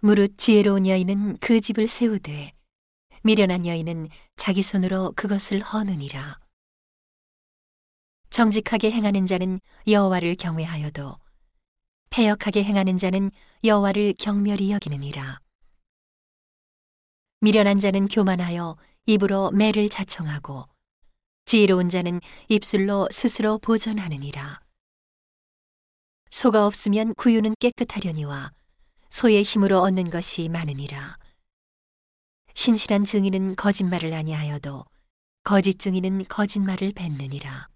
무릇 지혜로운 여인은 그 집을 세우되 미련한 여인은 자기 손으로 그것을 허느니라. 정직하게 행하는 자는 여호와를 경외하여도 패역하게 행하는 자는 여호와를 경멸히 여기느니라. 미련한 자는 교만하여 입으로 매를 자청하고 지혜로운 자는 입술로 스스로 보전하느니라. 소가 없으면 구유는 깨끗하려니와 소의 힘으로 얻는 것이 많으니라. 신실한 증인은 거짓말을 아니하여도 거짓 증인은 거짓말을 뱉느니라.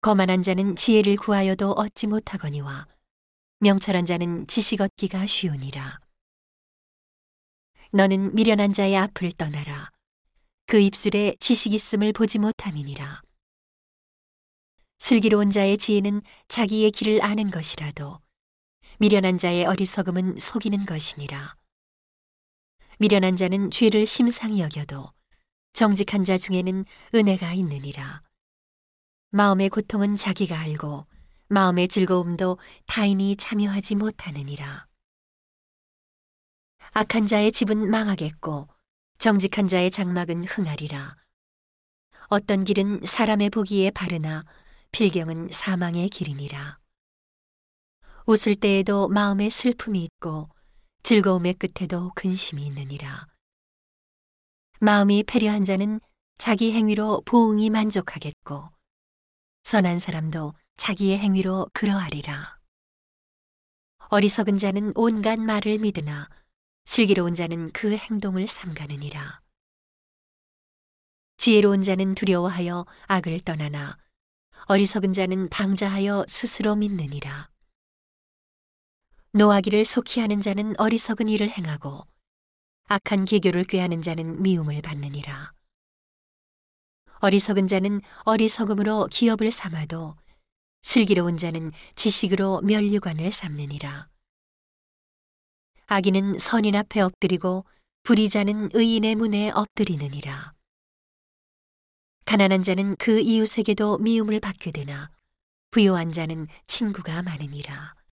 거만한 자는 지혜를 구하여도 얻지 못하거니와 명철한 자는 지식 얻기가 쉬우니라. 너는 미련한 자의 앞을 떠나라. 그 입술에 지식 있음을 보지 못함이니라. 슬기로운 자의 지혜는 자기의 길을 아는 것이라도 미련한 자의 어리석음은 속이는 것이니라. 미련한 자는 죄를 심상히 여겨도 정직한 자 중에는 은혜가 있느니라. 마음의 고통은 자기가 알고 마음의 즐거움도 타인이 참여하지 못하느니라. 악한 자의 집은 망하겠고 정직한 자의 장막은 흥하리라. 어떤 길은 사람의 보기에 바르나 필경은 사망의 길이니라. 웃을 때에도 마음에 슬픔이 있고 즐거움의 끝에도 근심이 있느니라. 마음이 패려한 자는 자기 행위로 보응이 만족하겠고 선한 사람도 자기의 행위로 그러하리라. 어리석은 자는 온갖 말을 믿으나 슬기로운 자는 그 행동을 삼가느니라. 지혜로운 자는 두려워하여 악을 떠나나 어리석은 자는 방자하여 스스로 믿느니라. 노하기를 속히 하는 자는 어리석은 일을 행하고 악한 계교를 꾀하는 자는 미움을 받느니라. 어리석은 자는 어리석음으로 기업을 삼아도 슬기로운 자는 지식으로 면류관을 삼느니라. 악인은 선인 앞에 엎드리고 불의자는 의인의 문에 엎드리느니라. 가난한 자는 그 이웃에게도 미움을 받게 되나 부요한 자는 친구가 많으니라.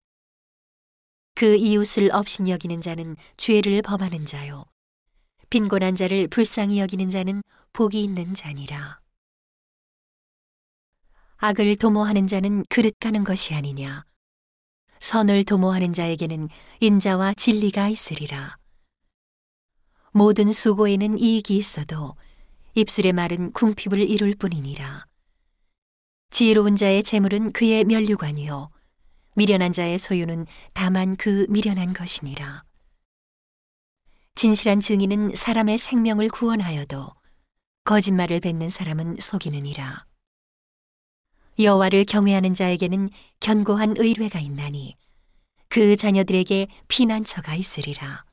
그 이웃을 업신 여기는 자는 죄를 범하는 자요. 빈곤한 자를 불쌍히 여기는 자는 복이 있는 자니라. 악을 도모하는 자는 그릇 가는 것이 아니냐. 선을 도모하는 자에게는 인자와 진리가 있으리라. 모든 수고에는 이익이 있어도 입술의 말은 궁핍을 이룰 뿐이니라. 지혜로운 자의 재물은 그의 면류관이요. 미련한 자의 소유는 다만 그 미련한 것이니라. 진실한 증인은 사람의 생명을 구원하여도 거짓말을 뱉는 사람은 속이느니라. 여호와를 경외하는 자에게는 견고한 의뢰가 있나니 그 자녀들에게 피난처가 있으리라.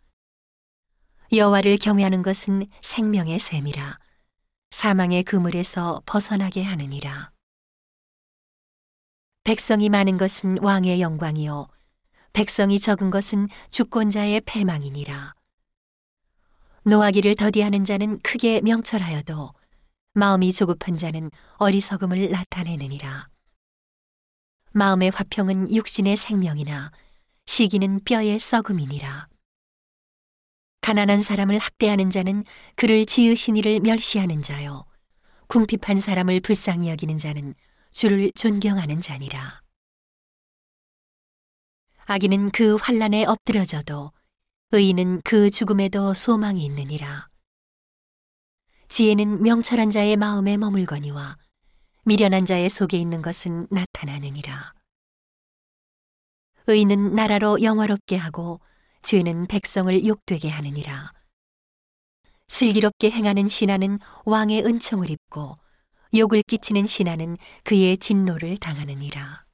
여호와를 경외하는 것은 생명의 샘이라 사망의 그물에서 벗어나게 하느니라. 백성이 많은 것은 왕의 영광이요 백성이 적은 것은 주권자의 패망이니라. 노하기를 더디하는 자는 크게 명철하여도 마음이 조급한 자는 어리석음을 나타내느니라. 마음의 화평은 육신의 생명이나 시기는 뼈의 썩음이니라. 가난한 사람을 학대하는 자는 그를 지으신 이를 멸시하는 자요. 궁핍한 사람을 불쌍히 여기는 자는 주를 존경하는 자니라. 악인은 그 환란에 엎드려져도 의인은 그 죽음에도 소망이 있느니라. 지혜는 명철한 자의 마음에 머물거니와 미련한 자의 속에 있는 것은 나타나느니라. 의는 나라로 영화롭게 하고 죄는 백성을 욕되게 하느니라. 슬기롭게 행하는 신하는 왕의 은총을 입고 욕을 끼치는 신하는 그의 진노를 당하느니라.